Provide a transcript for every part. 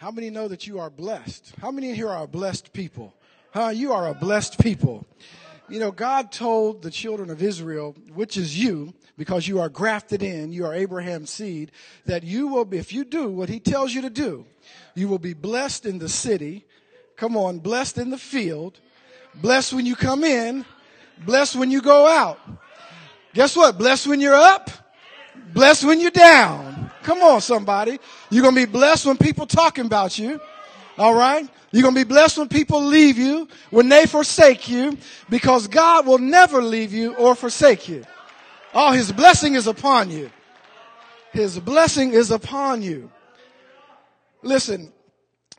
How many know that you are blessed? How many here are blessed people? Huh? You are a blessed people. You know, God told the children of Israel, which is you, because you are grafted in, you are Abraham's seed, that you will be, if you do what he tells you to do, you will be blessed in the city. Come on, blessed in the field, blessed when you come in, blessed when you go out. Guess what? Blessed when you're up, blessed when you're down. Come on, somebody. You're going to be blessed when people talking about you. All right. You're going to be blessed when people leave you, when they forsake you, because God will never leave you or forsake you. Oh, his blessing is upon you. His blessing is upon you. Listen,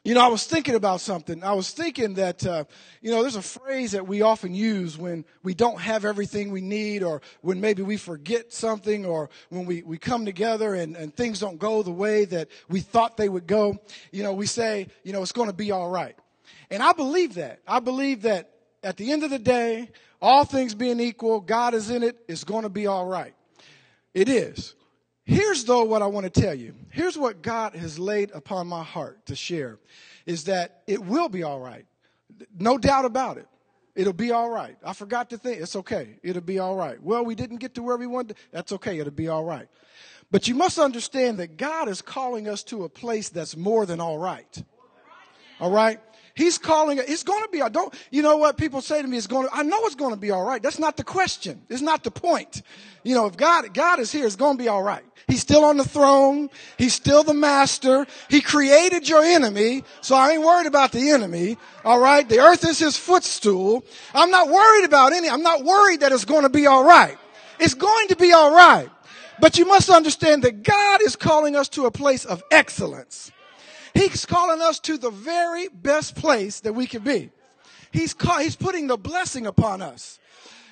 you know, I was thinking about something. I was thinking that, uh, you know, there's a phrase that we often use when we don't have everything we need or when maybe we forget something or when we, we come together and, and things don't go the way that we thought they would go. You know, we say, you know, it's going to be all right. And I believe that. I believe that at the end of the day, all things being equal, God is in it, it's going to be all right. It is. Here's though what I want to tell you. Here's what God has laid upon my heart to share is that it will be all right. No doubt about it. It'll be all right. I forgot to think. It's okay. It'll be all right. Well, we didn't get to where we wanted. That's okay. It'll be all right. But you must understand that God is calling us to a place that's more than all right. All right? He's calling it, it's going to be, I don't, you know what people say to me, it's going to, I know it's going to be all right. That's not the question. It's not the point. You know, if God, God is here, it's going to be all right. He's still on the throne. He's still the master. He created your enemy. So I ain't worried about the enemy. All right. The earth is his footstool. I'm not worried about any, I'm not worried that it's going to be all right. It's going to be all right. But you must understand that God is calling us to a place of excellence. He's calling us to the very best place that we can be. He's, call, he's putting the blessing upon us.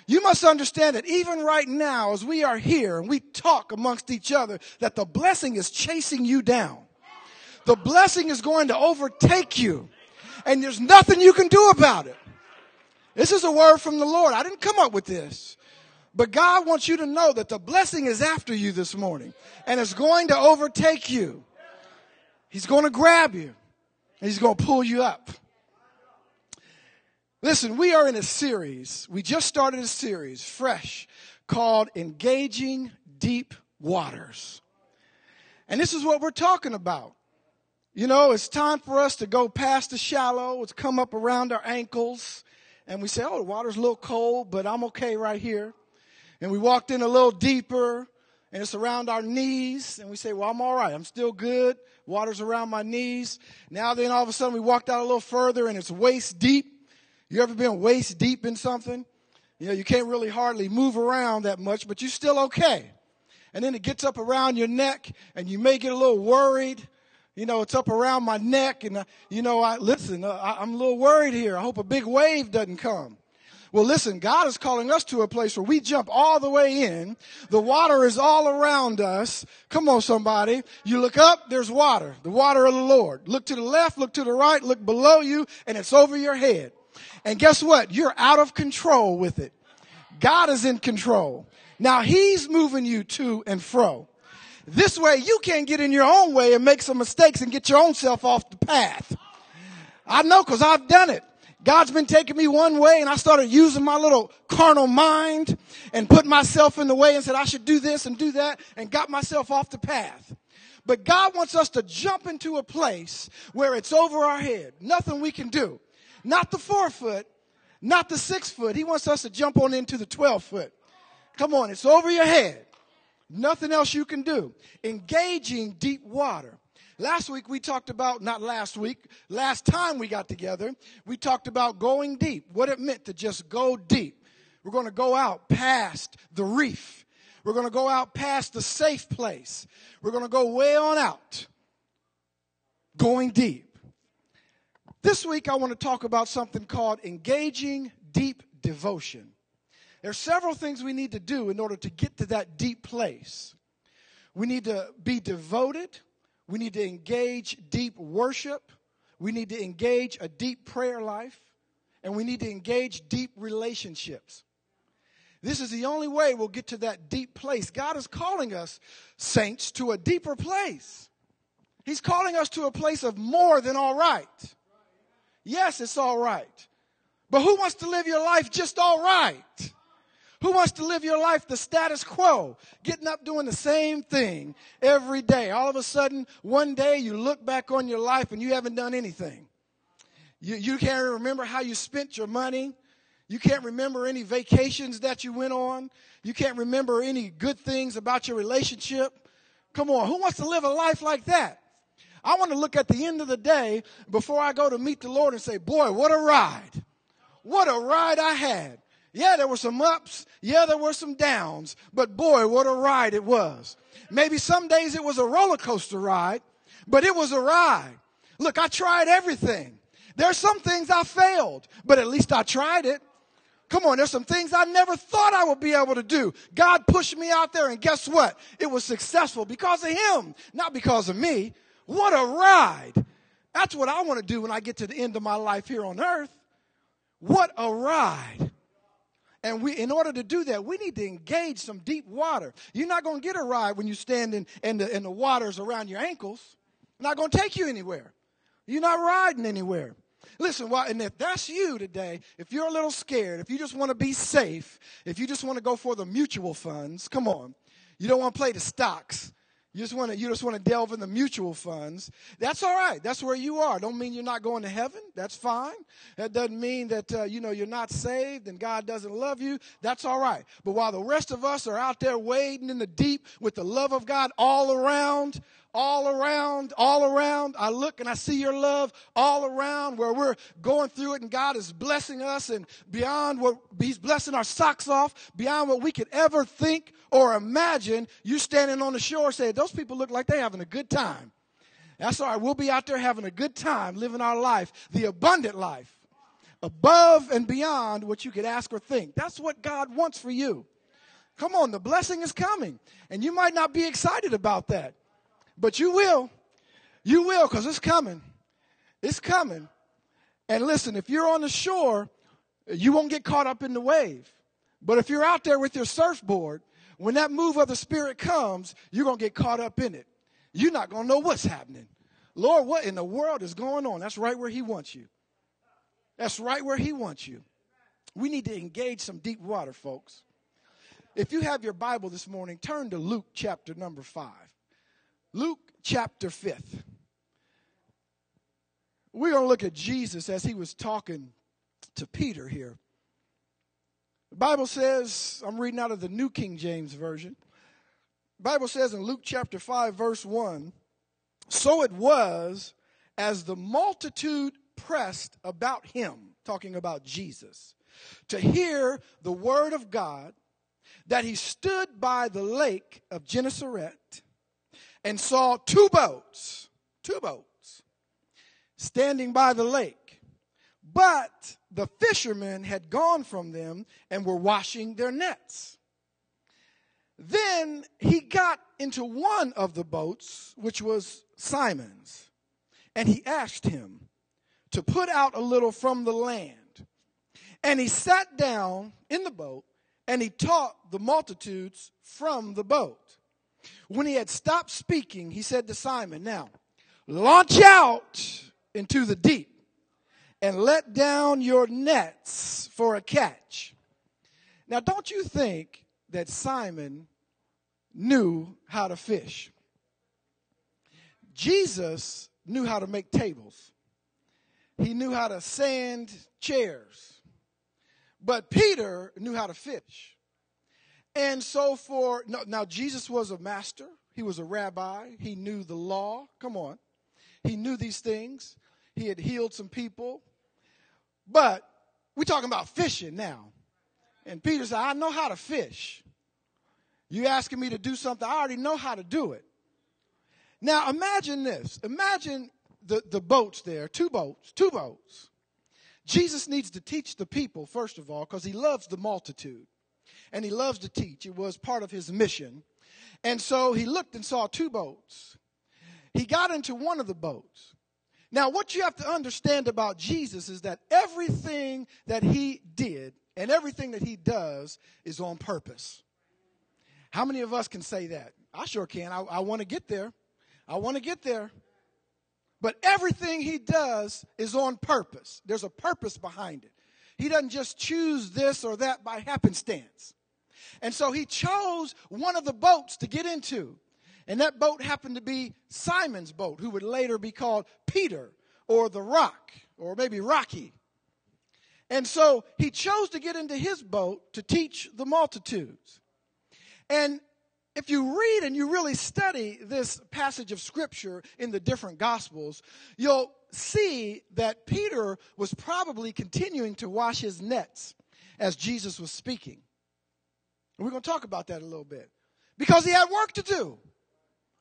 You must understand that even right now, as we are here and we talk amongst each other, that the blessing is chasing you down. The blessing is going to overtake you. And there's nothing you can do about it. This is a word from the Lord. I didn't come up with this. But God wants you to know that the blessing is after you this morning and it's going to overtake you. He's going to grab you. and He's going to pull you up. Listen, we are in a series. We just started a series, fresh, called Engaging Deep Waters. And this is what we're talking about. You know, it's time for us to go past the shallow. It's come up around our ankles. And we say, oh, the water's a little cold, but I'm okay right here. And we walked in a little deeper and it's around our knees, and we say, Well, I'm all right. I'm still good. Water's around my knees. Now, then, all of a sudden, we walked out a little further, and it's waist deep. You ever been waist deep in something? You know, you can't really hardly move around that much, but you're still okay. And then it gets up around your neck, and you may get a little worried. You know, it's up around my neck, and, uh, you know, I, listen, uh, I, I'm a little worried here. I hope a big wave doesn't come. Well, listen, God is calling us to a place where we jump all the way in. The water is all around us. Come on, somebody. You look up, there's water. The water of the Lord. Look to the left, look to the right, look below you, and it's over your head. And guess what? You're out of control with it. God is in control. Now He's moving you to and fro. This way you can't get in your own way and make some mistakes and get your own self off the path. I know because I've done it. God's been taking me one way and I started using my little carnal mind and put myself in the way and said I should do this and do that and got myself off the path. But God wants us to jump into a place where it's over our head. Nothing we can do. Not the four foot, not the six foot. He wants us to jump on into the 12 foot. Come on, it's over your head. Nothing else you can do. Engaging deep water. Last week we talked about, not last week, last time we got together, we talked about going deep, what it meant to just go deep. We're going to go out past the reef. We're going to go out past the safe place. We're going to go way on out. Going deep. This week I want to talk about something called engaging deep devotion. There are several things we need to do in order to get to that deep place. We need to be devoted. We need to engage deep worship. We need to engage a deep prayer life. And we need to engage deep relationships. This is the only way we'll get to that deep place. God is calling us, saints, to a deeper place. He's calling us to a place of more than all right. Yes, it's all right. But who wants to live your life just all right? Who wants to live your life the status quo, getting up doing the same thing every day? All of a sudden, one day you look back on your life and you haven't done anything. You, you can't remember how you spent your money. You can't remember any vacations that you went on. You can't remember any good things about your relationship. Come on, who wants to live a life like that? I want to look at the end of the day before I go to meet the Lord and say, boy, what a ride. What a ride I had. Yeah, there were some ups. Yeah, there were some downs. But boy, what a ride it was. Maybe some days it was a roller coaster ride, but it was a ride. Look, I tried everything. There's some things I failed, but at least I tried it. Come on, there's some things I never thought I would be able to do. God pushed me out there, and guess what? It was successful because of Him, not because of me. What a ride. That's what I want to do when I get to the end of my life here on earth. What a ride. And we, in order to do that, we need to engage some deep water. You're not going to get a ride when you stand in, in, the, in the waters around your ankles. not going to take you anywhere. You're not riding anywhere. Listen, well, and if that's you today, if you're a little scared, if you just want to be safe, if you just want to go for the mutual funds, come on. You don't want to play the stocks. You just want to you just want to delve in the mutual funds. That's all right. That's where you are. Don't mean you're not going to heaven. That's fine. That doesn't mean that uh, you know you're not saved and God doesn't love you. That's all right. But while the rest of us are out there wading in the deep with the love of God all around, all around, all around. I look and I see your love all around where we're going through it and God is blessing us and beyond what He's blessing our socks off, beyond what we could ever think or imagine. You standing on the shore saying, Those people look like they're having a good time. That's all right. We'll be out there having a good time, living our life, the abundant life, above and beyond what you could ask or think. That's what God wants for you. Come on, the blessing is coming. And you might not be excited about that. But you will. You will because it's coming. It's coming. And listen, if you're on the shore, you won't get caught up in the wave. But if you're out there with your surfboard, when that move of the Spirit comes, you're going to get caught up in it. You're not going to know what's happening. Lord, what in the world is going on? That's right where He wants you. That's right where He wants you. We need to engage some deep water, folks. If you have your Bible this morning, turn to Luke chapter number 5. Luke chapter 5th. We're going to look at Jesus as he was talking to Peter here. The Bible says, I'm reading out of the New King James Version. The Bible says in Luke chapter 5, verse 1 So it was as the multitude pressed about him, talking about Jesus, to hear the word of God, that he stood by the lake of Gennesaret and saw two boats, two boats, standing by the lake. But the fishermen had gone from them and were washing their nets. Then he got into one of the boats, which was Simon's, and he asked him to put out a little from the land. And he sat down in the boat and he taught the multitudes from the boat. When he had stopped speaking, he said to Simon, Now, launch out into the deep and let down your nets for a catch. Now, don't you think that Simon knew how to fish? Jesus knew how to make tables, he knew how to sand chairs. But Peter knew how to fish. And so for no, now Jesus was a master, he was a rabbi, he knew the law. Come on. He knew these things. He had healed some people. But we're talking about fishing now. And Peter said, I know how to fish. You asking me to do something, I already know how to do it. Now imagine this. Imagine the, the boats there, two boats, two boats. Jesus needs to teach the people, first of all, because he loves the multitude and he loves to teach. It was part of his mission. And so he looked and saw two boats. He got into one of the boats. Now, what you have to understand about Jesus is that everything that he did and everything that he does is on purpose. How many of us can say that? I sure can. I, I want to get there. I want to get there. But everything he does is on purpose. There's a purpose behind it. He doesn't just choose this or that by happenstance. And so he chose one of the boats to get into. And that boat happened to be Simon's boat, who would later be called Peter or the Rock or maybe Rocky. And so he chose to get into his boat to teach the multitudes. And if you read and you really study this passage of scripture in the different gospels, you'll see that Peter was probably continuing to wash his nets as Jesus was speaking. And we're going to talk about that a little bit because he had work to do.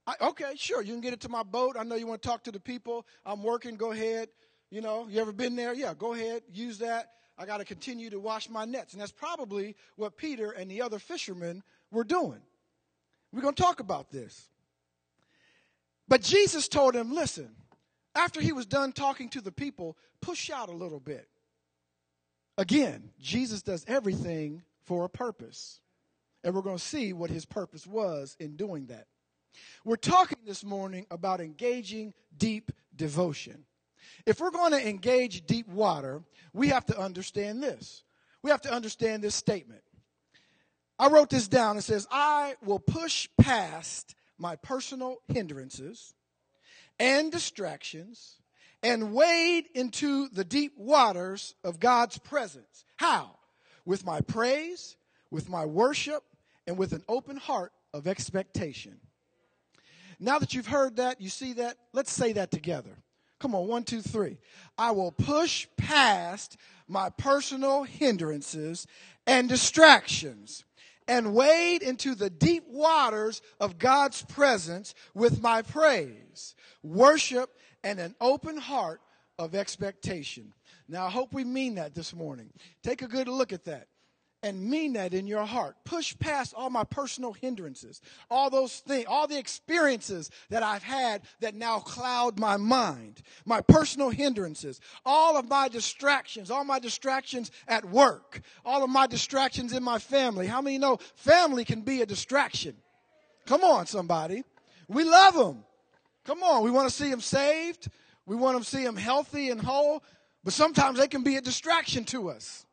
I, okay, sure, you can get it to my boat. I know you want to talk to the people. I'm working, go ahead. You know, you ever been there? Yeah, go ahead, use that. I got to continue to wash my nets. And that's probably what Peter and the other fishermen were doing. We're going to talk about this. But Jesus told him, listen, after he was done talking to the people, push out a little bit. Again, Jesus does everything for a purpose. And we're going to see what his purpose was in doing that. We're talking this morning about engaging deep devotion. If we're going to engage deep water, we have to understand this. We have to understand this statement. I wrote this down. It says, I will push past my personal hindrances and distractions and wade into the deep waters of God's presence. How? With my praise, with my worship, and with an open heart of expectation. Now that you've heard that, you see that, let's say that together. Come on, one, two, three. I will push past my personal hindrances and distractions and wade into the deep waters of God's presence with my praise, worship, and an open heart of expectation. Now, I hope we mean that this morning. Take a good look at that and mean that in your heart. Push past all my personal hindrances, all those things, all the experiences that I've had that now cloud my mind, my personal hindrances, all of my distractions, all my distractions at work, all of my distractions in my family. How many know family can be a distraction? Come on, somebody. We love them. Come on. We want to see them saved. We want to see them healthy and whole, but sometimes they can be a distraction to us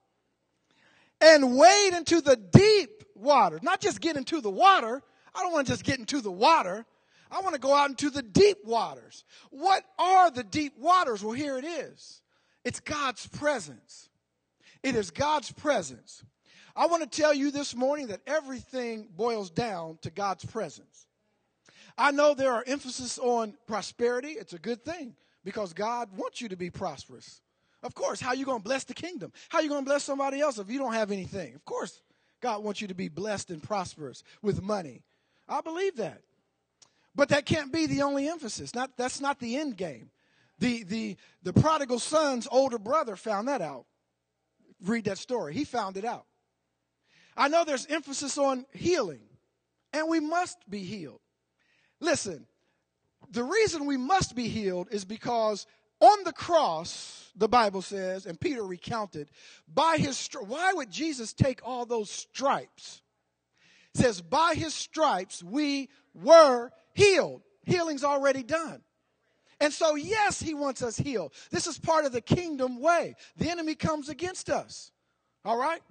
and wade into the deep water. Not just get into the water. I don't want to just get into the water. I want to go out into the deep waters. What are the deep waters? Well, here it is. It's God's presence. It is God's presence. I want to tell you this morning that everything boils down to God's presence. I know there are emphasis on prosperity. It's a good thing because God wants you to be prosperous. Of course, how you going to bless the kingdom? How you going to bless somebody else if you don't have anything? Of course, God wants you to be blessed and prosperous with money. I believe that. But that can't be the only emphasis. Not, that's not the end game. The, the, the prodigal son's older brother found that out. Read that story. He found it out. I know there's emphasis on healing, and we must be healed. Listen, the reason we must be healed is because on the cross, the Bible says, and Peter recounted, by his why would Jesus take all those stripes? It says, by his stripes we were healed. Healing's already done. And so, yes, he wants us healed. This is part of the kingdom way. The enemy comes against us. All right?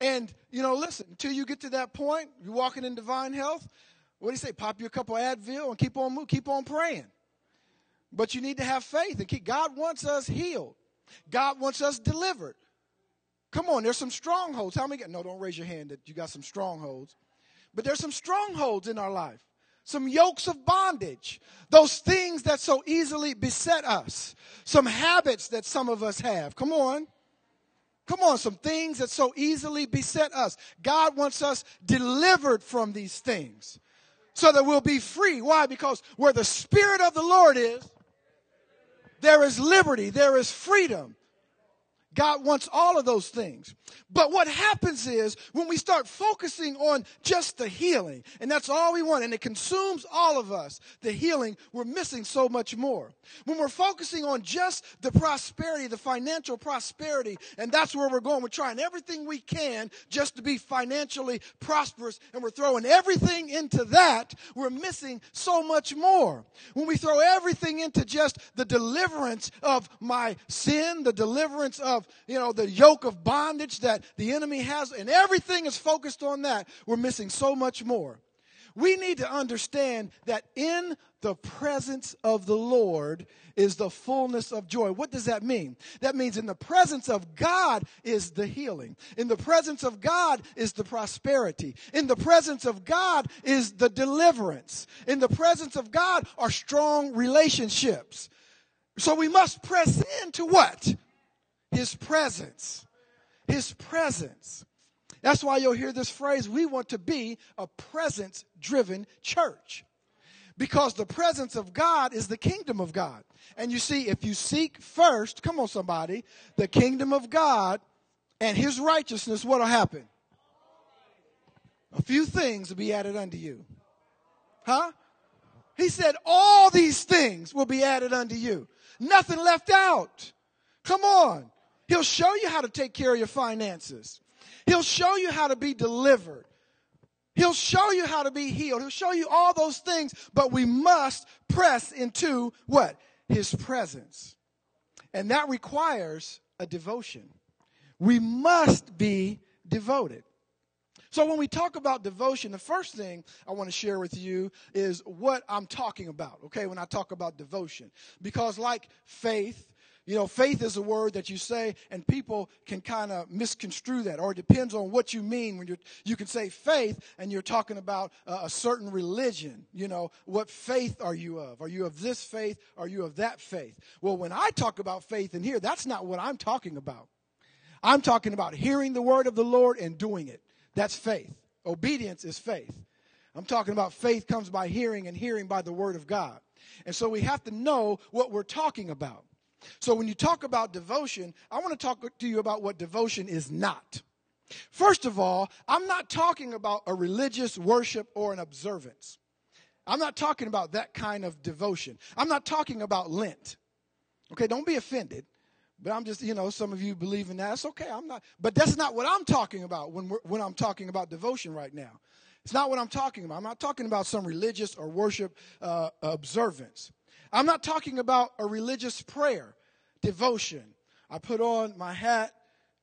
And, you know, listen, until you get to that point, you're walking in divine health. What do you say? Pop you a couple Advil and keep on keep on praying. But you need to have faith and keep, God wants us healed. God wants us delivered. Come on, there's some strongholds. How many? No, don't raise your hand that you got some strongholds. But there's some strongholds in our life. Some yokes of bondage. Those things that so easily beset us. Some habits that some of us have. Come on. Come on, some things that so easily beset us. God wants us delivered from these things so that we'll be free. Why? Because where the Spirit of the Lord is, there is liberty, there is freedom. God wants all of those things. But what happens is when we start focusing on just the healing, and that's all we want, and it consumes all of us, the healing, we're missing so much more. When we're focusing on just the prosperity, the financial prosperity, and that's where we're going, we're trying everything we can just to be financially prosperous, and we're throwing everything into that, we're missing so much more. When we throw everything into just the deliverance of my sin, the deliverance of of, you know, the yoke of bondage that the enemy has, and everything is focused on that, we're missing so much more. We need to understand that in the presence of the Lord is the fullness of joy. What does that mean? That means in the presence of God is the healing. In the presence of God is the prosperity. In the presence of God is the deliverance. In the presence of God are strong relationships. So we must press into what? His presence. His presence. That's why you'll hear this phrase we want to be a presence driven church. Because the presence of God is the kingdom of God. And you see, if you seek first, come on, somebody, the kingdom of God and his righteousness, what'll happen? A few things will be added unto you. Huh? He said, all these things will be added unto you. Nothing left out. Come on. He'll show you how to take care of your finances. He'll show you how to be delivered. He'll show you how to be healed. He'll show you all those things, but we must press into what? His presence. And that requires a devotion. We must be devoted. So when we talk about devotion, the first thing I want to share with you is what I'm talking about, okay, when I talk about devotion. Because like faith, you know, faith is a word that you say, and people can kind of misconstrue that, or it depends on what you mean when you're. You can say faith, and you're talking about a, a certain religion. You know, what faith are you of? Are you of this faith? Are you of that faith? Well, when I talk about faith in here, that's not what I'm talking about. I'm talking about hearing the word of the Lord and doing it. That's faith. Obedience is faith. I'm talking about faith comes by hearing, and hearing by the word of God. And so we have to know what we're talking about. So when you talk about devotion, I want to talk to you about what devotion is not. First of all, I'm not talking about a religious worship or an observance. I'm not talking about that kind of devotion. I'm not talking about Lent. Okay, don't be offended. But I'm just, you know, some of you believe in that. It's okay. I'm not. But that's not what I'm talking about when, when I'm talking about devotion right now. It's not what I'm talking about. I'm not talking about some religious or worship uh, observance. I'm not talking about a religious prayer, devotion. I put on my hat,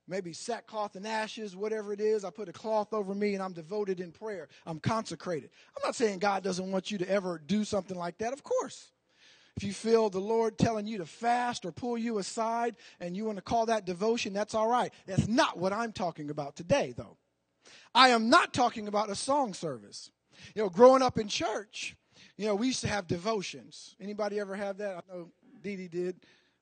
maybe sackcloth and ashes, whatever it is. I put a cloth over me and I'm devoted in prayer. I'm consecrated. I'm not saying God doesn't want you to ever do something like that. Of course. If you feel the Lord telling you to fast or pull you aside and you want to call that devotion, that's all right. That's not what I'm talking about today, though. I am not talking about a song service. You know, growing up in church, you know, we used to have devotions. Anybody ever have that? I know Dee Dee did.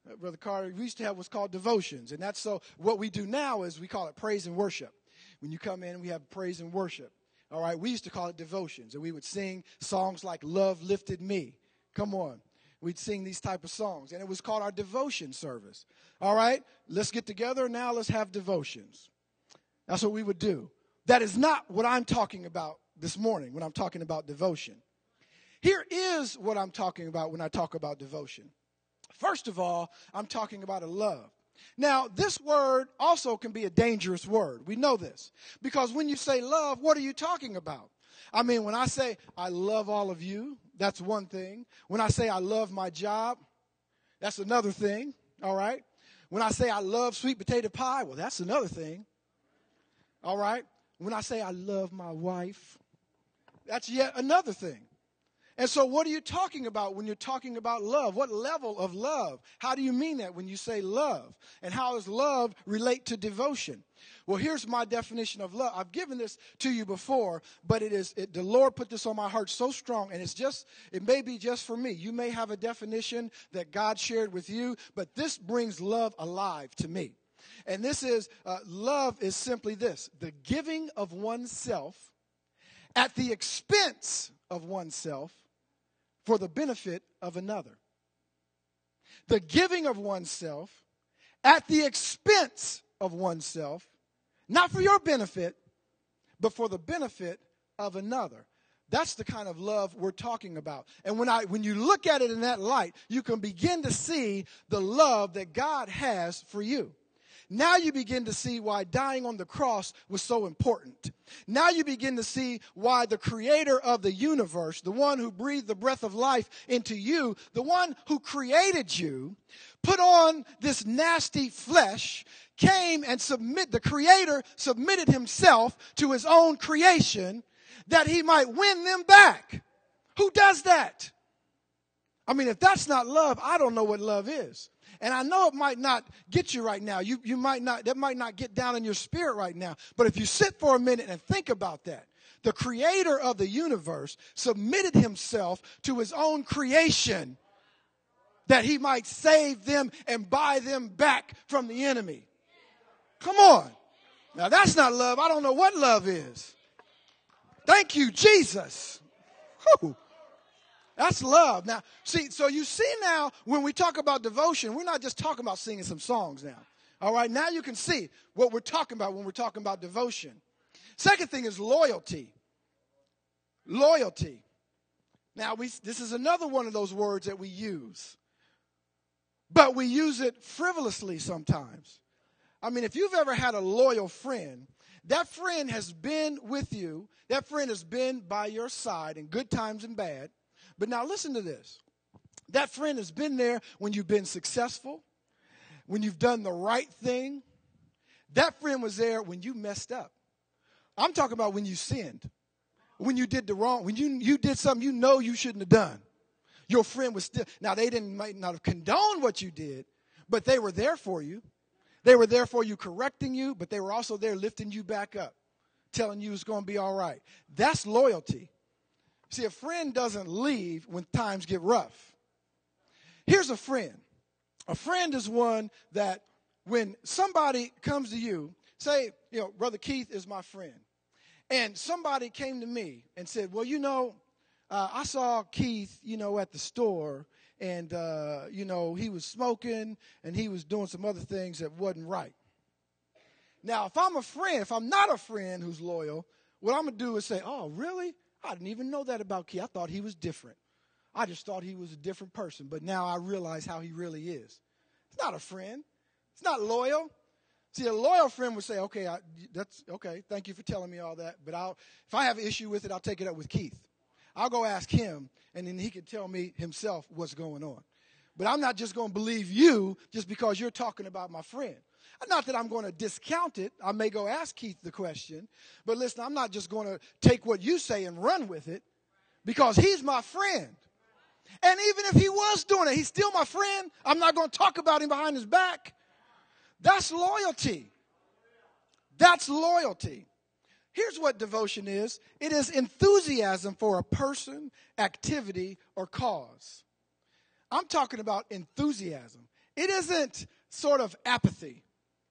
Uh, Brother Carter, we used to have what's called devotions. And that's so, what we do now is we call it praise and worship. When you come in, we have praise and worship. All right, we used to call it devotions. And we would sing songs like Love Lifted Me. Come on. We'd sing these type of songs. And it was called our devotion service. All right, let's get together now. Let's have devotions. That's what we would do. That is not what I'm talking about this morning when I'm talking about devotion. Here is what I'm talking about when I talk about devotion. First of all, I'm talking about a love. Now, this word also can be a dangerous word. We know this. Because when you say love, what are you talking about? I mean, when I say I love all of you, that's one thing. When I say I love my job, that's another thing. All right? When I say I love sweet potato pie, well, that's another thing. All right? When I say I love my wife, that's yet another thing. And so, what are you talking about when you're talking about love? What level of love? How do you mean that when you say love? And how does love relate to devotion? Well, here's my definition of love. I've given this to you before, but it is it, the Lord put this on my heart so strong, and it's just it may be just for me. You may have a definition that God shared with you, but this brings love alive to me. And this is uh, love is simply this: the giving of oneself at the expense of oneself for the benefit of another. The giving of oneself at the expense of oneself, not for your benefit, but for the benefit of another. That's the kind of love we're talking about. And when I when you look at it in that light, you can begin to see the love that God has for you. Now you begin to see why dying on the cross was so important. Now you begin to see why the creator of the universe, the one who breathed the breath of life into you, the one who created you, put on this nasty flesh, came and submit, the creator submitted himself to his own creation that he might win them back. Who does that? I mean, if that's not love, I don't know what love is. And I know it might not get you right now. You, you might not, that might not get down in your spirit right now. But if you sit for a minute and think about that, the creator of the universe submitted himself to his own creation that he might save them and buy them back from the enemy. Come on. Now that's not love. I don't know what love is. Thank you, Jesus. Whew. That's love. Now, see, so you see now when we talk about devotion, we're not just talking about singing some songs now. All right, now you can see what we're talking about when we're talking about devotion. Second thing is loyalty. Loyalty. Now, we, this is another one of those words that we use, but we use it frivolously sometimes. I mean, if you've ever had a loyal friend, that friend has been with you, that friend has been by your side in good times and bad. But now listen to this. That friend has been there when you've been successful, when you've done the right thing. That friend was there when you messed up. I'm talking about when you sinned, when you did the wrong, when you, you did something you know you shouldn't have done. Your friend was still, now they didn't, might not have condoned what you did, but they were there for you. They were there for you, correcting you, but they were also there lifting you back up, telling you it's going to be all right. That's loyalty. See, a friend doesn't leave when times get rough. Here's a friend. A friend is one that when somebody comes to you, say, you know, Brother Keith is my friend, and somebody came to me and said, Well, you know, uh, I saw Keith, you know, at the store, and, uh, you know, he was smoking and he was doing some other things that wasn't right. Now, if I'm a friend, if I'm not a friend who's loyal, what I'm going to do is say, Oh, really? I didn't even know that about Keith. I thought he was different. I just thought he was a different person, but now I realize how he really is. It's not a friend. It's not loyal. See, a loyal friend would say, "Okay, I, that's okay. Thank you for telling me all that, but I'll if I have an issue with it, I'll take it up with Keith. I'll go ask him, and then he can tell me himself what's going on. But I'm not just going to believe you just because you're talking about my friend. Not that I'm going to discount it. I may go ask Keith the question. But listen, I'm not just going to take what you say and run with it because he's my friend. And even if he was doing it, he's still my friend. I'm not going to talk about him behind his back. That's loyalty. That's loyalty. Here's what devotion is it is enthusiasm for a person, activity, or cause. I'm talking about enthusiasm. It isn't sort of apathy.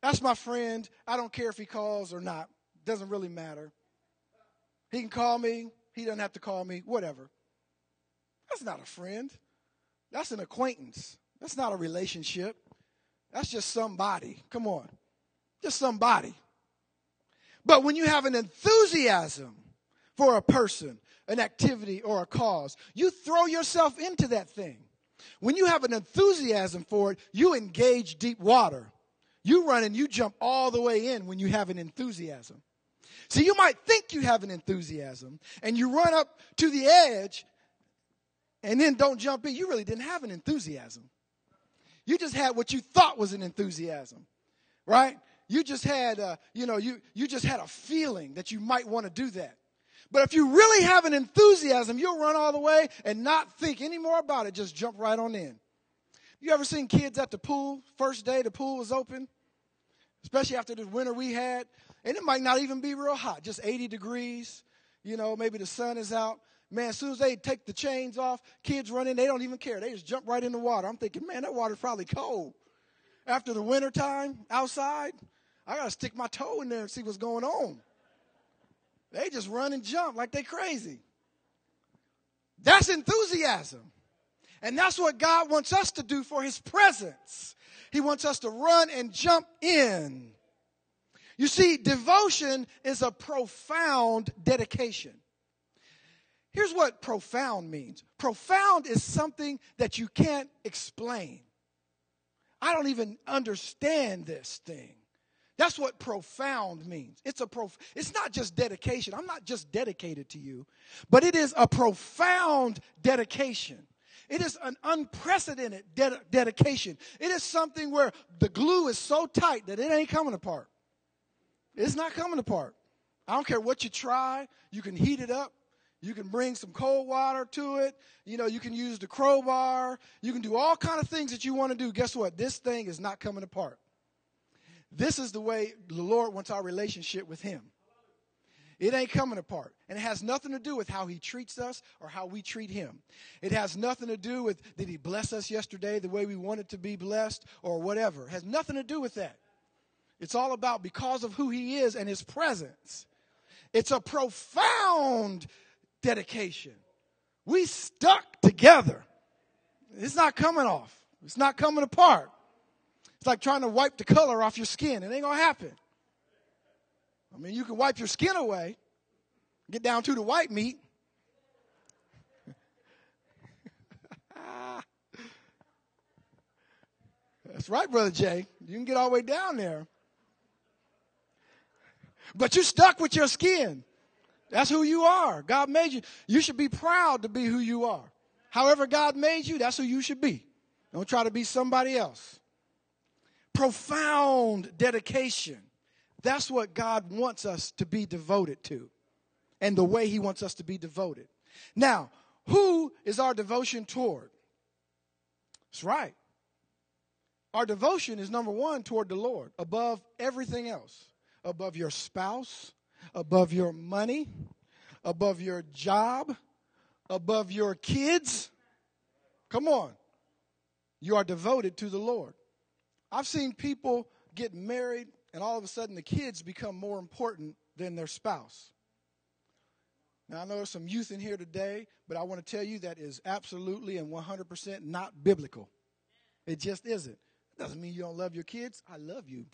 That's my friend. I don't care if he calls or not. Doesn't really matter. He can call me. He doesn't have to call me. Whatever. That's not a friend. That's an acquaintance. That's not a relationship. That's just somebody. Come on. Just somebody. But when you have an enthusiasm for a person, an activity, or a cause, you throw yourself into that thing. When you have an enthusiasm for it, you engage deep water. You run and you jump all the way in when you have an enthusiasm. See, you might think you have an enthusiasm and you run up to the edge and then don't jump in. You really didn't have an enthusiasm. You just had what you thought was an enthusiasm, right? You just had, uh, you know, you, you just had a feeling that you might want to do that. But if you really have an enthusiasm, you'll run all the way and not think any more about it. Just jump right on in. You ever seen kids at the pool? First day the pool was open, especially after the winter we had, and it might not even be real hot, just 80 degrees. You know, maybe the sun is out. Man, as soon as they take the chains off, kids run in, they don't even care. They just jump right in the water. I'm thinking, man, that water's probably cold. After the winter time outside, I got to stick my toe in there and see what's going on. They just run and jump like they crazy. That's enthusiasm. And that's what God wants us to do for his presence. He wants us to run and jump in. You see, devotion is a profound dedication. Here's what profound means profound is something that you can't explain. I don't even understand this thing. That's what profound means. It's a prof- it's not just dedication. I'm not just dedicated to you, but it is a profound dedication. It is an unprecedented de- dedication. It is something where the glue is so tight that it ain't coming apart. It's not coming apart. I don't care what you try. You can heat it up. You can bring some cold water to it. You know, you can use the crowbar. You can do all kind of things that you want to do. Guess what? This thing is not coming apart. This is the way the Lord wants our relationship with Him. It ain't coming apart. And it has nothing to do with how He treats us or how we treat Him. It has nothing to do with did He bless us yesterday the way we wanted to be blessed or whatever. It has nothing to do with that. It's all about because of who He is and His presence. It's a profound dedication. We stuck together. It's not coming off. It's not coming apart. It's like trying to wipe the color off your skin. It ain't going to happen. I mean, you can wipe your skin away, get down to the white meat. That's right, Brother Jay. You can get all the way down there. But you're stuck with your skin. That's who you are. God made you. You should be proud to be who you are. However, God made you, that's who you should be. Don't try to be somebody else profound dedication. That's what God wants us to be devoted to and the way He wants us to be devoted. Now, who is our devotion toward? That's right. Our devotion is number one toward the Lord above everything else, above your spouse, above your money, above your job, above your kids. Come on. You are devoted to the Lord. I've seen people get married and all of a sudden the kids become more important than their spouse. Now, I know there's some youth in here today, but I want to tell you that is absolutely and 100% not biblical. It just isn't. It doesn't mean you don't love your kids. I love you.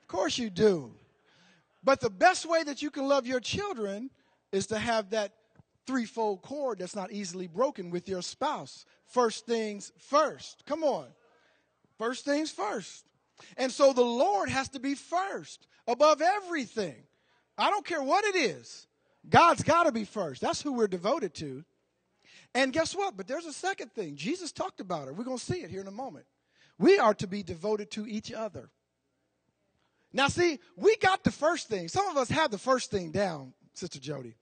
Of course you do. But the best way that you can love your children is to have that threefold cord that's not easily broken with your spouse. First things first. Come on. First things first. And so the Lord has to be first above everything. I don't care what it is. God's got to be first. That's who we're devoted to. And guess what? But there's a second thing. Jesus talked about it. We're going to see it here in a moment. We are to be devoted to each other. Now, see, we got the first thing. Some of us have the first thing down, Sister Jody.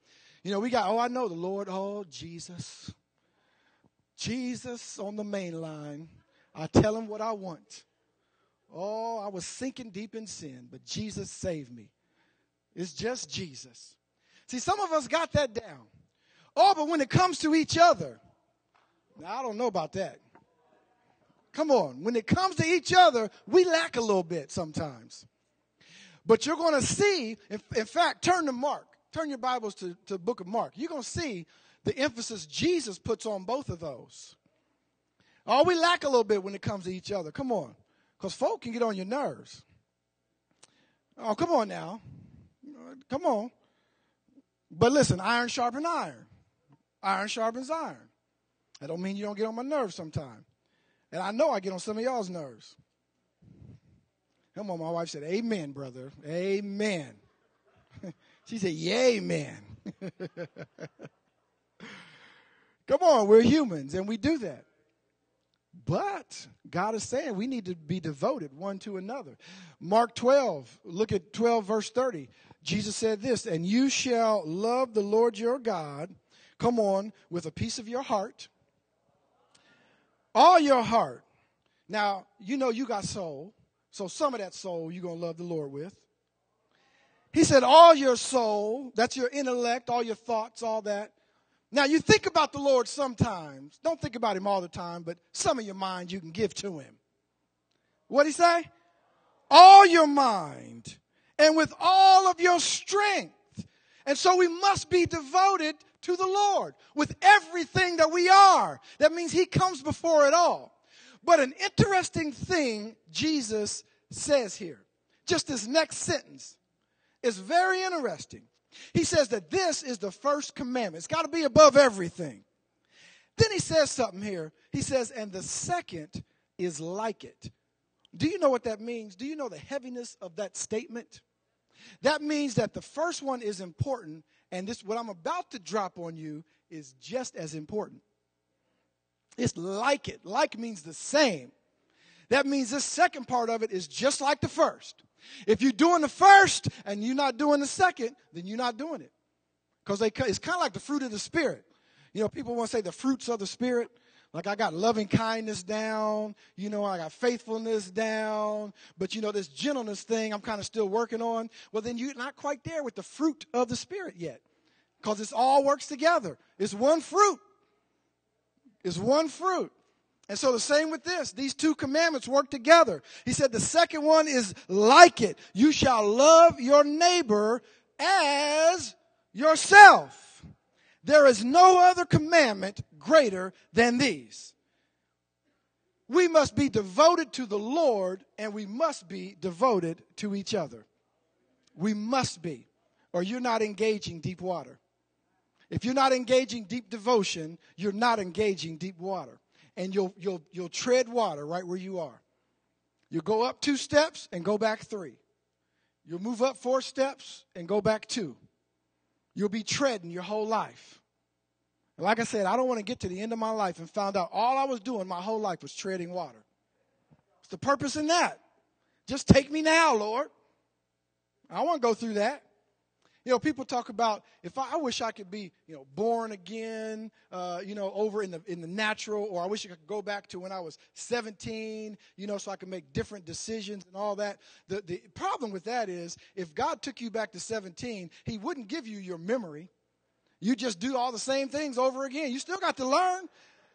You know, we got, oh, I know the Lord, oh, Jesus. Jesus on the main line. I tell him what I want. Oh, I was sinking deep in sin, but Jesus saved me. It's just Jesus. See, some of us got that down. Oh, but when it comes to each other, now I don't know about that. Come on. When it comes to each other, we lack a little bit sometimes. But you're going to see, in, in, fact, turn to Mark. Turn your Bibles to, to the book of Mark. You're going to see the emphasis Jesus puts on both of those. Oh, we lack a little bit when it comes to each other. Come on. Because folk can get on your nerves. Oh, come on now. Come on. But listen, iron sharpens iron. Iron sharpens iron. I don't mean you don't get on my nerves sometime. And I know I get on some of y'all's nerves. Come on, my wife said, Amen, brother. Amen. she said, Yay, man. Come on, we're humans and we do that. But God is saying we need to be devoted one to another. Mark 12, look at 12, verse 30. Jesus said this, and you shall love the Lord your God, come on, with a piece of your heart, all your heart. Now, you know you got soul, so some of that soul you're going to love the Lord with. He said, all your soul, that's your intellect, all your thoughts, all that. Now, you think about the Lord sometimes. Don't think about him all the time, but some of your mind you can give to him. What'd he say? All your mind and with all of your strength. And so we must be devoted to the Lord with everything that we are. That means He comes before it all. But an interesting thing Jesus says here, just this next sentence, is very interesting. He says that this is the first commandment. It's got to be above everything. Then he says something here. He says, and the second is like it. Do you know what that means? Do you know the heaviness of that statement? That means that the first one is important, and this what I'm about to drop on you is just as important. It's like it. Like means the same. That means this second part of it is just like the first. If you're doing the first and you're not doing the second, then you're not doing it. Because it's kind of like the fruit of the Spirit. You know, people want to say the fruits of the Spirit. Like I got loving kindness down, you know, I got faithfulness down, but you know, this gentleness thing I'm kind of still working on. Well, then you're not quite there with the fruit of the Spirit yet. Because it all works together. It's one fruit. It's one fruit. And so the same with this. These two commandments work together. He said the second one is like it. You shall love your neighbor as yourself. There is no other commandment greater than these. We must be devoted to the Lord and we must be devoted to each other. We must be, or you're not engaging deep water. If you're not engaging deep devotion, you're not engaging deep water. And you'll, you'll, you'll tread water right where you are. You'll go up two steps and go back three. You'll move up four steps and go back two. You'll be treading your whole life. And like I said, I don't want to get to the end of my life and found out all I was doing my whole life was treading water. What's the purpose in that? Just take me now, Lord. I want to go through that. You know, people talk about if I, I wish I could be, you know, born again, uh, you know, over in the in the natural, or I wish I could go back to when I was 17, you know, so I could make different decisions and all that. The the problem with that is if God took you back to 17, He wouldn't give you your memory. You just do all the same things over again. You still got to learn.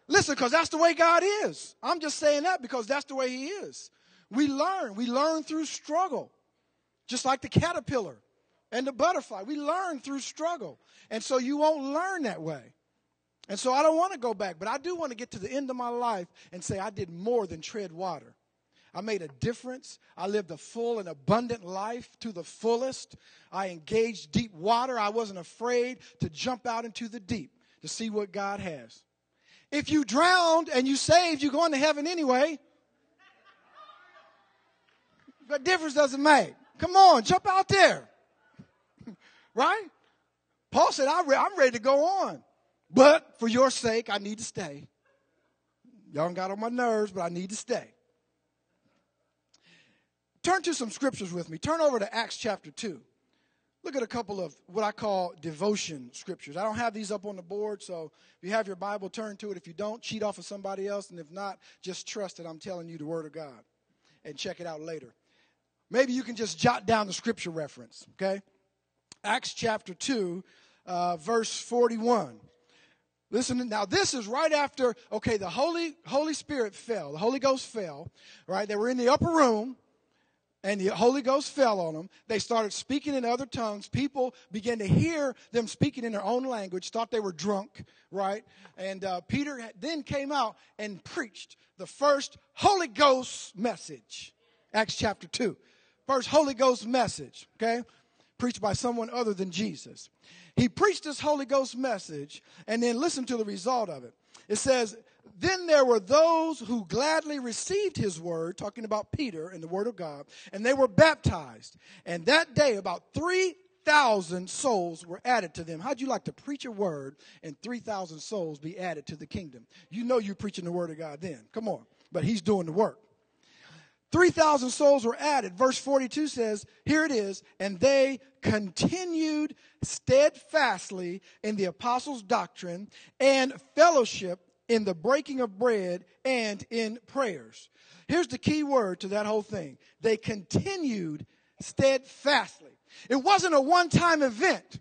Listen, because that's the way God is. I'm just saying that because that's the way He is. We learn. We learn through struggle, just like the caterpillar and the butterfly. We learn through struggle. And so you won't learn that way. And so I don't want to go back, but I do want to get to the end of my life and say I did more than tread water. I made a difference. I lived a full and abundant life to the fullest. I engaged deep water. I wasn't afraid to jump out into the deep to see what God has. If you drowned and you saved, you're going to heaven anyway. What difference does it make? Come on, jump out there. Right? Paul said, I'm ready to go on. But for your sake, I need to stay. Y'all got on my nerves, but I need to stay. Turn to some scriptures with me. Turn over to Acts chapter 2. Look at a couple of what I call devotion scriptures. I don't have these up on the board, so if you have your Bible, turn to it. If you don't, cheat off of somebody else. And if not, just trust that I'm telling you the Word of God and check it out later. Maybe you can just jot down the scripture reference, okay? Acts chapter 2, uh, verse 41. Listen, now this is right after, okay, the Holy, Holy Spirit fell. The Holy Ghost fell, right? They were in the upper room and the Holy Ghost fell on them. They started speaking in other tongues. People began to hear them speaking in their own language, thought they were drunk, right? And uh, Peter then came out and preached the first Holy Ghost message. Acts chapter 2. First Holy Ghost message, okay? Preached by someone other than Jesus. He preached this Holy Ghost message and then listen to the result of it. It says, Then there were those who gladly received his word, talking about Peter and the word of God, and they were baptized. And that day, about 3,000 souls were added to them. How'd you like to preach a word and 3,000 souls be added to the kingdom? You know you're preaching the word of God then. Come on. But he's doing the work. 3,000 souls were added. Verse 42 says, here it is, and they continued steadfastly in the apostles' doctrine and fellowship in the breaking of bread and in prayers. Here's the key word to that whole thing. They continued steadfastly. It wasn't a one time event.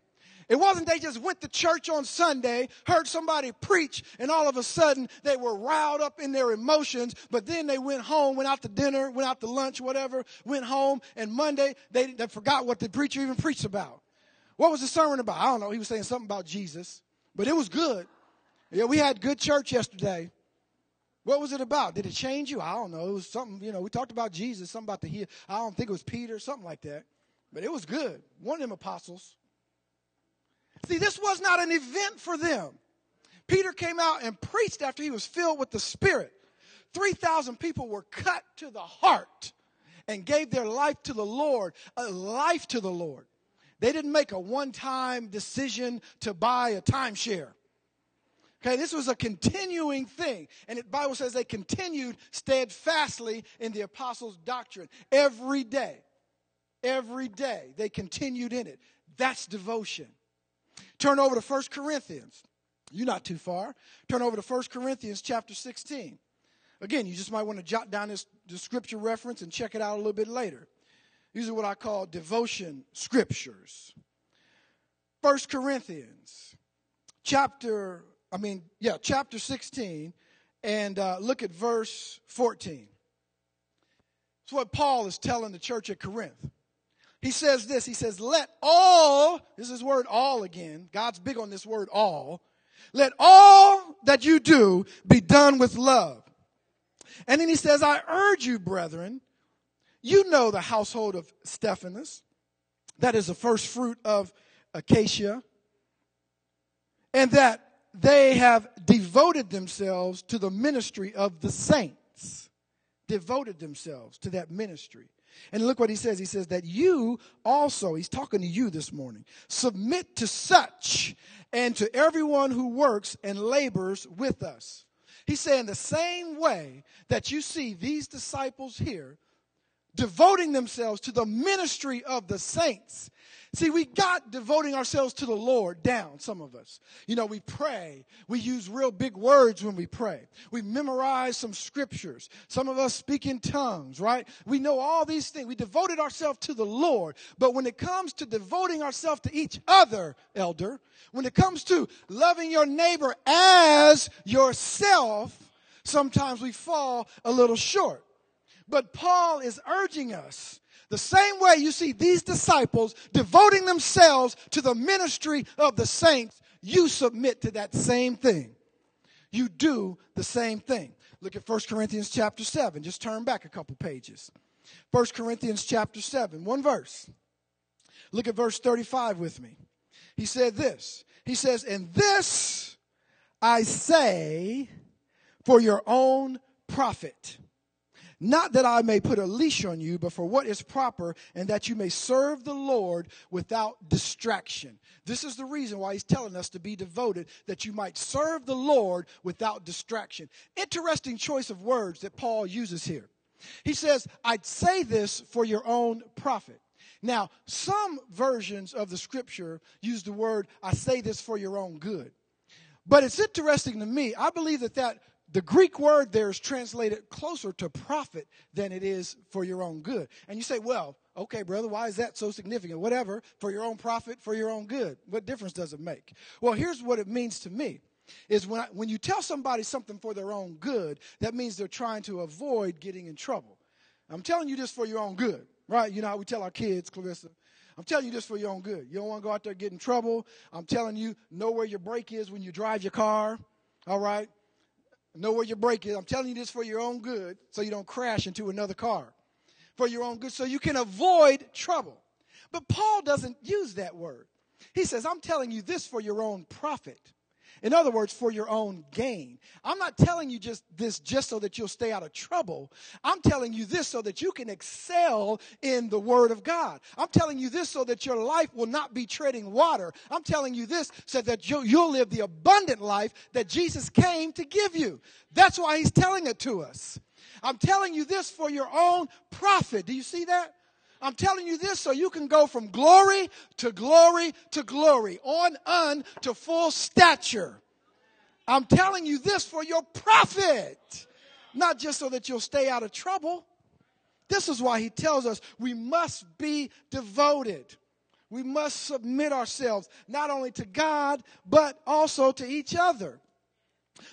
It wasn't they just went to church on Sunday, heard somebody preach, and all of a sudden they were riled up in their emotions, but then they went home, went out to dinner, went out to lunch, whatever, went home, and Monday they, they forgot what the preacher even preached about. What was the sermon about? I don't know. He was saying something about Jesus, but it was good. Yeah, we had good church yesterday. What was it about? Did it change you? I don't know. It was something, you know, we talked about Jesus, something about the heal. I don't think it was Peter, something like that. But it was good. One of them apostles. See, this was not an event for them. Peter came out and preached after he was filled with the Spirit. 3,000 people were cut to the heart and gave their life to the Lord, a life to the Lord. They didn't make a one time decision to buy a timeshare. Okay, this was a continuing thing. And the Bible says they continued steadfastly in the apostles' doctrine every day. Every day they continued in it. That's devotion. Turn over to 1 Corinthians. You're not too far. Turn over to 1 Corinthians chapter 16. Again, you just might want to jot down this, this scripture reference and check it out a little bit later. These are what I call devotion scriptures. 1 Corinthians chapter, I mean, yeah, chapter 16, and uh, look at verse 14. It's what Paul is telling the church at Corinth. He says this He says, Let all, this is word all again. God's big on this word all. Let all that you do be done with love. And then he says, I urge you, brethren, you know the household of Stephanas, that is the first fruit of Achaia and that they have devoted themselves to the ministry of the saints. Devoted themselves to that ministry. And look what he says. He says that you also, he's talking to you this morning, submit to such and to everyone who works and labors with us. He's saying the same way that you see these disciples here devoting themselves to the ministry of the saints. See, we got devoting ourselves to the Lord down, some of us. You know, we pray. We use real big words when we pray. We memorize some scriptures. Some of us speak in tongues, right? We know all these things. We devoted ourselves to the Lord. But when it comes to devoting ourselves to each other, elder, when it comes to loving your neighbor as yourself, sometimes we fall a little short. But Paul is urging us the same way you see these disciples devoting themselves to the ministry of the saints, you submit to that same thing. You do the same thing. Look at 1 Corinthians chapter 7. Just turn back a couple pages. 1 Corinthians chapter 7, one verse. Look at verse 35 with me. He said this. He says, And this I say for your own profit not that I may put a leash on you, but for what is proper, and that you may serve the Lord without distraction. This is the reason why he's telling us to be devoted, that you might serve the Lord without distraction. Interesting choice of words that Paul uses here. He says, I'd say this for your own profit. Now, some versions of the scripture use the word, I say this for your own good. But it's interesting to me. I believe that that the Greek word there is translated closer to profit than it is for your own good. And you say, well, okay, brother, why is that so significant? Whatever, for your own profit, for your own good. What difference does it make? Well, here's what it means to me is when, I, when you tell somebody something for their own good, that means they're trying to avoid getting in trouble. I'm telling you this for your own good, right? You know how we tell our kids, Clarissa, I'm telling you this for your own good. You don't want to go out there get in trouble. I'm telling you, know where your brake is when you drive your car, all right? Know where your brake is. I'm telling you this for your own good so you don't crash into another car. For your own good so you can avoid trouble. But Paul doesn't use that word. He says, I'm telling you this for your own profit. In other words, for your own gain. I'm not telling you just this just so that you'll stay out of trouble. I'm telling you this so that you can excel in the Word of God. I'm telling you this so that your life will not be treading water. I'm telling you this so that you'll, you'll live the abundant life that Jesus came to give you. That's why He's telling it to us. I'm telling you this for your own profit. Do you see that? I'm telling you this so you can go from glory to glory to glory, on un to full stature. I'm telling you this for your profit, not just so that you'll stay out of trouble. This is why he tells us we must be devoted. We must submit ourselves not only to God, but also to each other.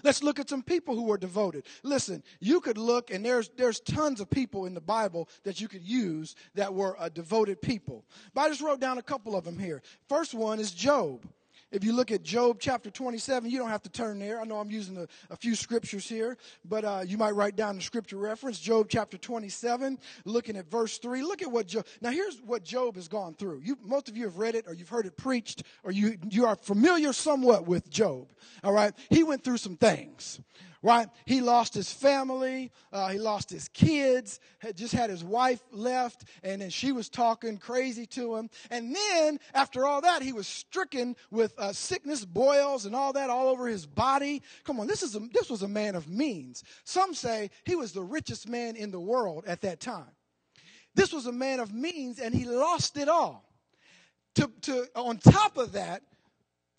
Let's look at some people who were devoted. Listen, you could look, and there's there's tons of people in the Bible that you could use that were a devoted people. But I just wrote down a couple of them here. First one is Job. If you look at Job chapter 27, you don't have to turn there. I know I'm using a, a few scriptures here, but uh, you might write down the scripture reference. Job chapter 27, looking at verse 3. Look at what Job, now here's what Job has gone through. You, most of you have read it or you've heard it preached or you, you are familiar somewhat with Job. All right. He went through some things right? He lost his family, uh, he lost his kids, had just had his wife left, and then she was talking crazy to him. And then, after all that, he was stricken with uh, sickness, boils, and all that all over his body. Come on, this, is a, this was a man of means. Some say he was the richest man in the world at that time. This was a man of means, and he lost it all. To, to, on top of that,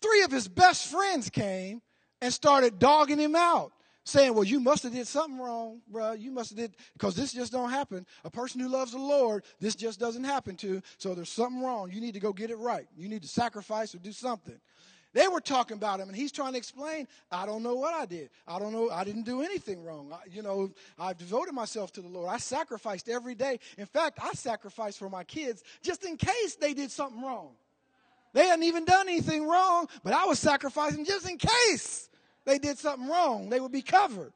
three of his best friends came and started dogging him out saying, well, you must have did something wrong, bro. You must have did, because this just don't happen. A person who loves the Lord, this just doesn't happen to. So there's something wrong. You need to go get it right. You need to sacrifice or do something. They were talking about him, and he's trying to explain, I don't know what I did. I don't know. I didn't do anything wrong. I, you know, I've devoted myself to the Lord. I sacrificed every day. In fact, I sacrificed for my kids just in case they did something wrong. They hadn't even done anything wrong, but I was sacrificing just in case they did something wrong, they would be covered.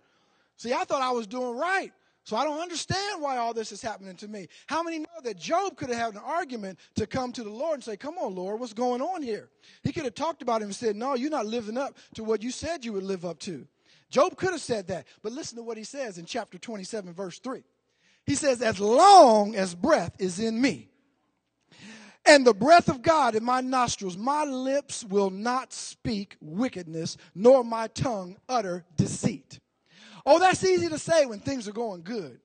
See, I thought I was doing right. So I don't understand why all this is happening to me. How many know that Job could have had an argument to come to the Lord and say, Come on, Lord, what's going on here? He could have talked about him and said, No, you're not living up to what you said you would live up to. Job could have said that. But listen to what he says in chapter 27, verse 3. He says, As long as breath is in me, and the breath of God in my nostrils, my lips will not speak wickedness, nor my tongue utter deceit. Oh, that's easy to say when things are going good.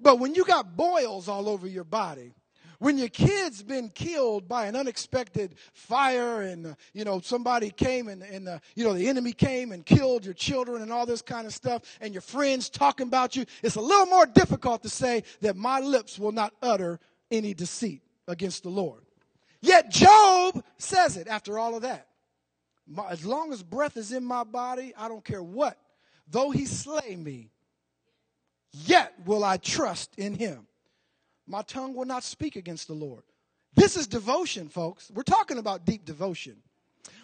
But when you got boils all over your body, when your kid's been killed by an unexpected fire and uh, you know somebody came and, and uh, you know the enemy came and killed your children and all this kind of stuff and your friends talking about you it's a little more difficult to say that my lips will not utter any deceit against the lord Yet Job says it after all of that. As long as breath is in my body, I don't care what. Though he slay me, yet will I trust in him. My tongue will not speak against the Lord. This is devotion, folks. We're talking about deep devotion.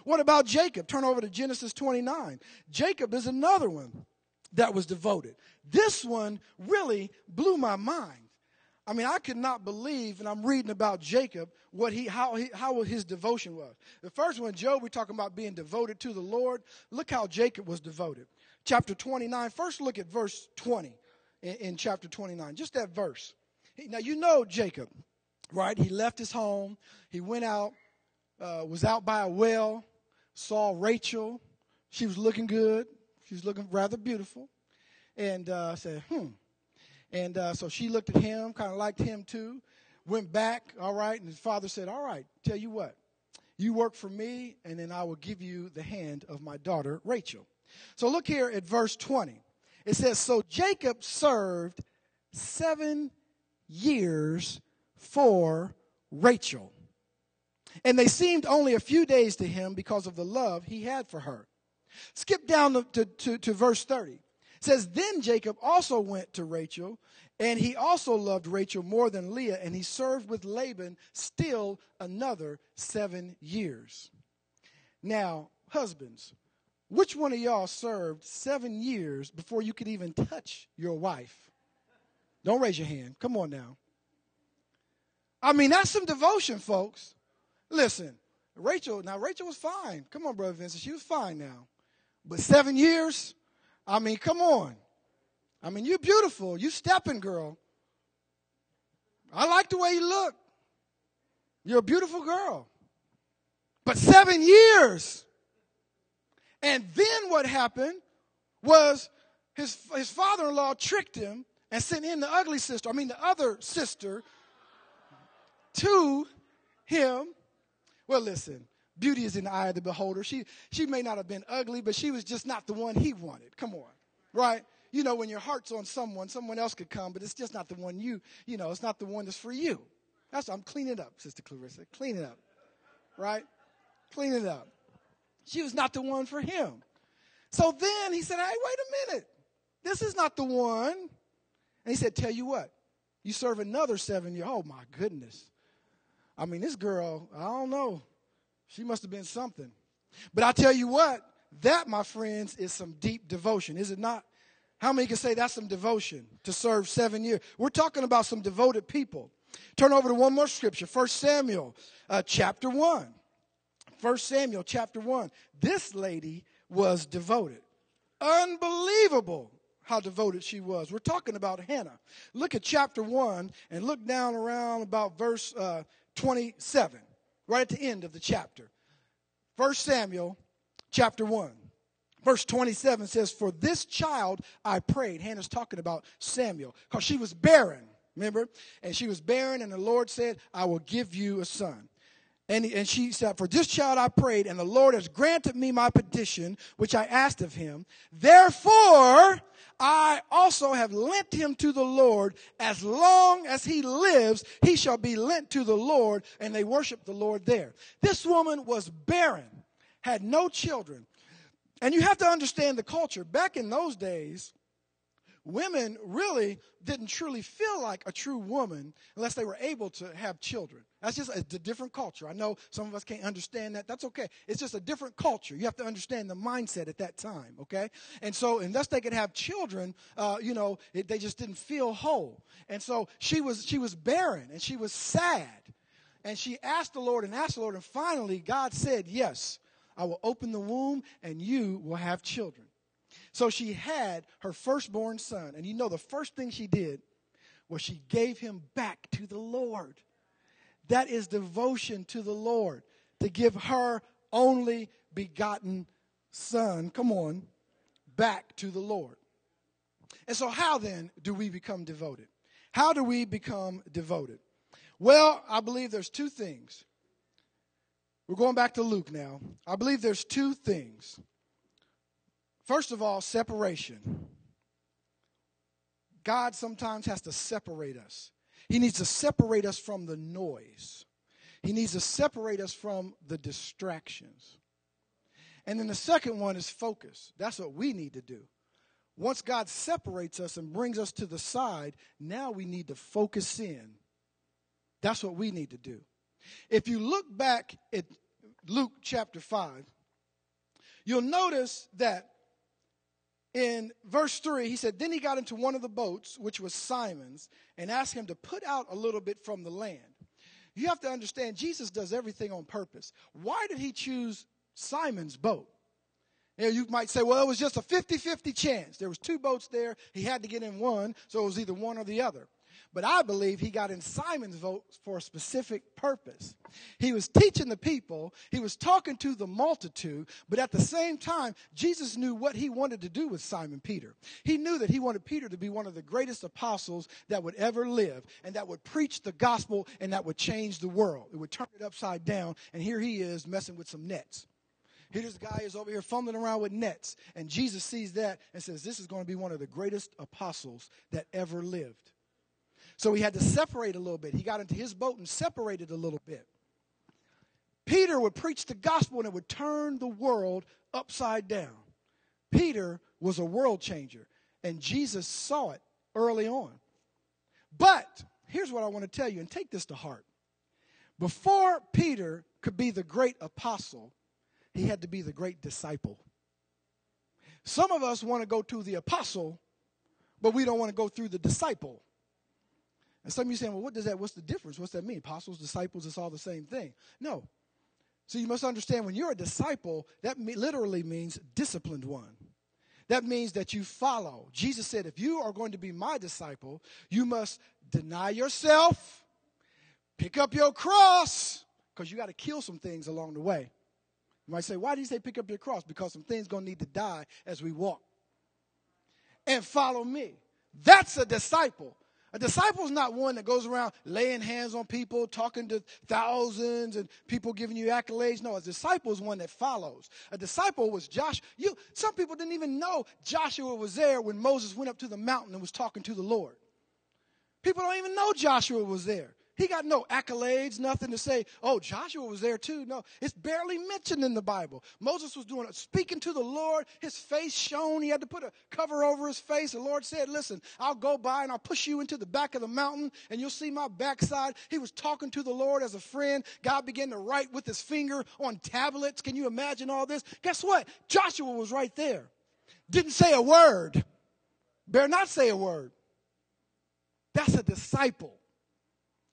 What about Jacob? Turn over to Genesis 29. Jacob is another one that was devoted. This one really blew my mind. I mean, I could not believe, and I'm reading about Jacob, what he, how, he, how his devotion was. The first one, Job, we're talking about being devoted to the Lord. Look how Jacob was devoted. Chapter 29, first look at verse 20 in, in chapter 29, just that verse. Now, you know Jacob, right? He left his home, he went out, uh, was out by a well, saw Rachel. She was looking good, she was looking rather beautiful, and uh, said, hmm and uh, so she looked at him, kind of liked him too, went back, all right, and his father said, All right, tell you what, you work for me, and then I will give you the hand of my daughter, Rachel. So look here at verse 20. It says, So Jacob served seven years for Rachel. And they seemed only a few days to him because of the love he had for her. Skip down to, to, to, verse 30 says, Then Jacob also went to Rachel, and he also loved Rachel more than Leah, and he served with Laban still another seven years. Now, husbands, which one of y'all served seven years before you could even touch your wife? Don't raise your hand. Come on now. I mean, that's some devotion, folks. Listen, Rachel, now Rachel was fine. Come on, Brother Vincent. She was fine now. But seven years? I mean, come on. I mean, you're beautiful. You stepping, girl. I like the way you look. You're a beautiful girl. But seven years. And then what happened was his, his father in law tricked him and sent in the ugly sister, I mean, the other sister, to him. Well, listen, Beauty is in the eye of the beholder. She, she may not have been ugly, but she was just not the one he wanted. Come on, right? You know, when your heart's on someone, someone else could come, but it's just not the one you, you know, it's not the one that's for you. That's I'm cleaning up, Sister Clarissa. Clean it up, right? Clean it up. She was not the one for him. So then he said, Hey, wait a minute. This is not the one. And he said, Tell you what, you serve another seven year. Oh my goodness. I mean, this girl, I don't know. She must have been something. But I tell you what, that, my friends, is some deep devotion, is it not? How many can say that's some devotion to serve seven years? We're talking about some devoted people. Turn over to one more scripture, 1 Samuel uh, chapter 1. 1 Samuel chapter 1. This lady was devoted. Unbelievable how devoted she was. We're talking about Hannah. Look at chapter 1 and look down around about verse uh, 27, right at the end of the chapter. 1 Samuel chapter 1. Verse 27 says, For this child I prayed. Hannah's talking about Samuel because she was barren, remember? And she was barren, and the Lord said, I will give you a son. And, and she said, For this child I prayed, and the Lord has granted me my petition, which I asked of him. Therefore, I also have lent him to the Lord. As long as he lives, he shall be lent to the Lord. And they worship the Lord there. This woman was barren, had no children. And you have to understand the culture. Back in those days, women really didn't truly feel like a true woman unless they were able to have children. That's just a, a, different culture. I know some of us can't understand that. That's okay. It's just a different culture. You have to understand the mindset at that time, okay? And so, unless they could have children, uh, you know, it, they just didn't feel whole. And so, she was she was barren and she was sad, and she asked the Lord and asked the Lord, and finally, God said, "Yes, I will open the womb, and you will have children." So she had her firstborn son. And you know, the first thing she did was she gave him back to the Lord. That is devotion to the Lord, to give her only begotten son, come on, back to the Lord. And so, how then do we become devoted? How do we become devoted? Well, I believe there's two things. We're going back to Luke now. I believe there's two things First of all, separation. God sometimes has to separate us. He needs to separate us from the noise. He needs to separate us from the distractions. And then the second one is focus. That's what we need to do. Once God separates us and brings us to the side, now we need to focus in. That's what we need to do. If you look back at Luke chapter 5, you'll notice that in verse 3, he said, Then he got into one of the boats, which was Simon's, and asked him to put out a little bit from the land. You have to understand, Jesus does everything on purpose. Why did he choose Simon's boat? You, you might say, well, it was just a 50 50 chance. There was two boats there. He had to get in one, so it was either one or the other. But I believe he got in Simon's vote for a specific purpose. He was teaching the people, he was talking to the multitude, but at the same time, Jesus knew what he wanted to do with Simon Peter. He knew that he wanted Peter to be one of the greatest apostles that would ever live and that would preach the gospel and that would change the world. It would turn it upside down, and here he is messing with some nets. Here this guy is over here fumbling around with nets, and Jesus sees that and says, This is going to be one of the greatest apostles that ever lived. So he had to separate a little bit. He got into his boat and separated a little bit. Peter would preach the gospel and it would turn the world upside down. Peter was a world changer, and Jesus saw it early on. But here's what I want to tell you, and take this to heart. Before Peter could be the great apostle, he had to be the great disciple. Some of us want to go to the apostle, but we don't want to go through the disciple. And some of you saying, well, what does that, what's the difference? What's that mean? Apostles, disciples, it's all the same thing. No. So you must understand when you're a disciple, that literally means disciplined one. That means that you follow. Jesus said, if you are going to be my disciple, you must deny yourself, pick up your cross, because you got to kill some things along the way. You might say, why did he say pick up your cross? Because some things going to need to die as we walk. And follow me. That's a disciple. A disciple is not one that goes around laying hands on people, talking to thousands, and people giving you accolades. No, a disciple is one that follows. A disciple was Joshua. You, some people didn't even know Joshua was there when Moses went up to the mountain and was talking to the Lord. People don't even know Joshua was there. He got no accolades, nothing to say, oh, Joshua was there too. No, it's barely mentioned in the Bible. Moses was doing it, speaking to the Lord. His face shone. He had to put a cover over his face. The Lord said, listen, I'll go by and I'll push you into the back of the mountain and you'll see my backside. He was talking to the Lord as a friend. God began to write with his finger on tablets. Can you imagine all this? Guess what? Joshua was right there. Didn't say a word. Better not say a word. That's a disciple.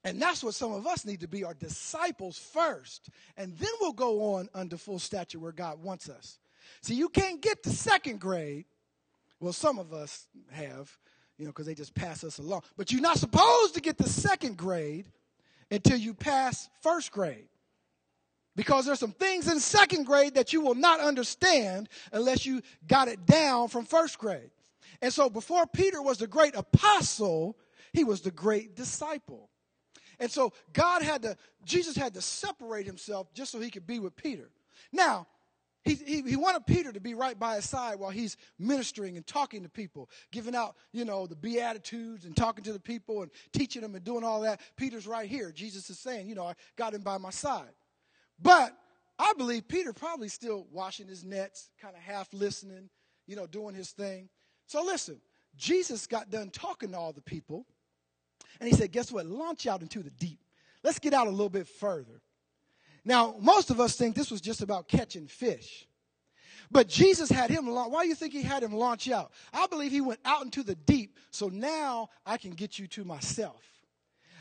And that's what some of us need to be our disciples first. And then we'll go on under full stature where God wants us. See, you can't get to second grade. Well, some of us have, you know, because they just pass us along. But you're not supposed to get to second grade until you pass first grade. Because there's some things in second grade that you will not understand unless you got it down from first grade. And so before Peter was the great apostle, he was the great disciple. And so God had to, Jesus had to separate himself just so he could be with Peter. Now, he, he, he, wanted Peter to be right by his side while he's ministering and talking to people, giving out, you know, the Beatitudes and talking to the people and teaching them and doing all that. Peter's right here. Jesus is saying, you know, I got him by my side. But I believe Peter probably still washing his nets, kind of half listening, you know, doing his thing. So listen, Jesus got done talking to all the people. And he said, Guess what? Launch out into the deep. Let's get out a little bit further. Now, most of us think this was just about catching fish. But Jesus had him launch. Why do you think he had him launch out? I believe he went out into the deep. So now I can get you to myself.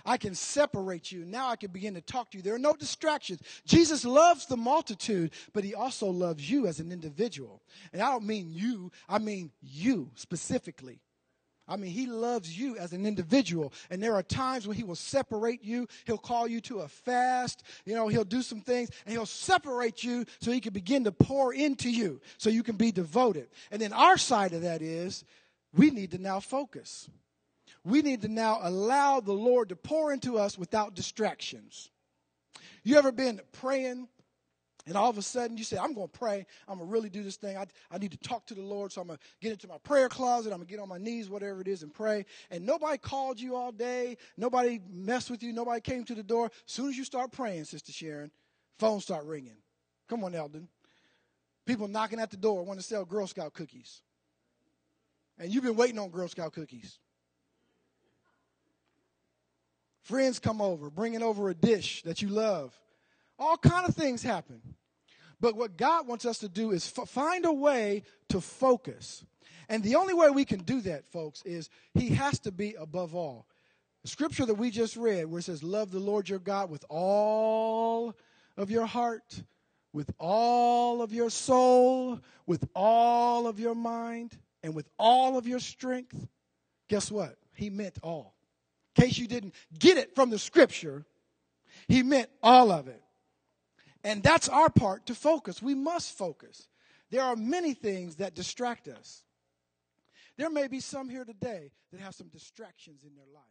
I can separate you. Now I can begin to talk to you. There are no distractions. Jesus loves the multitude, but he also loves you as an individual. And I don't mean you, I mean you specifically. I mean, he loves you as an individual. And there are times when he will separate you. He'll call you to a fast. You know, he'll do some things and he'll separate you so he can begin to pour into you so you can be devoted. And then our side of that is we need to now focus. We need to now allow the Lord to pour into us without distractions. You ever been praying and all of a sudden you say, I'm going to pray. I'm going to really do this thing. I, I need to talk to the Lord. So I'm going to get into my prayer closet. I'm going to get on my knees, whatever it is, and pray. And nobody called you all day. Nobody messed with you. Nobody came to the door. As soon as you start praying, Sister Sharon, phones start ringing. Come on, Eldon. People knocking at the door want to sell Girl Scout cookies. And you've been waiting on Girl Scout cookies. Friends come over, bringing over a dish that you love. All kind of things happen. But what God wants us to do is f- find a way to focus. And the only way we can do that, folks, is He has to be above all. The scripture that we just read, where it says, Love the Lord your God with all of your heart, with all of your soul, with all of your mind, and with all of your strength. Guess what? He meant all. In case you didn't get it from the scripture, He meant all of it. And that's our part to focus. We must focus. There are many things that distract us. There may be some here today that have some distractions in their life.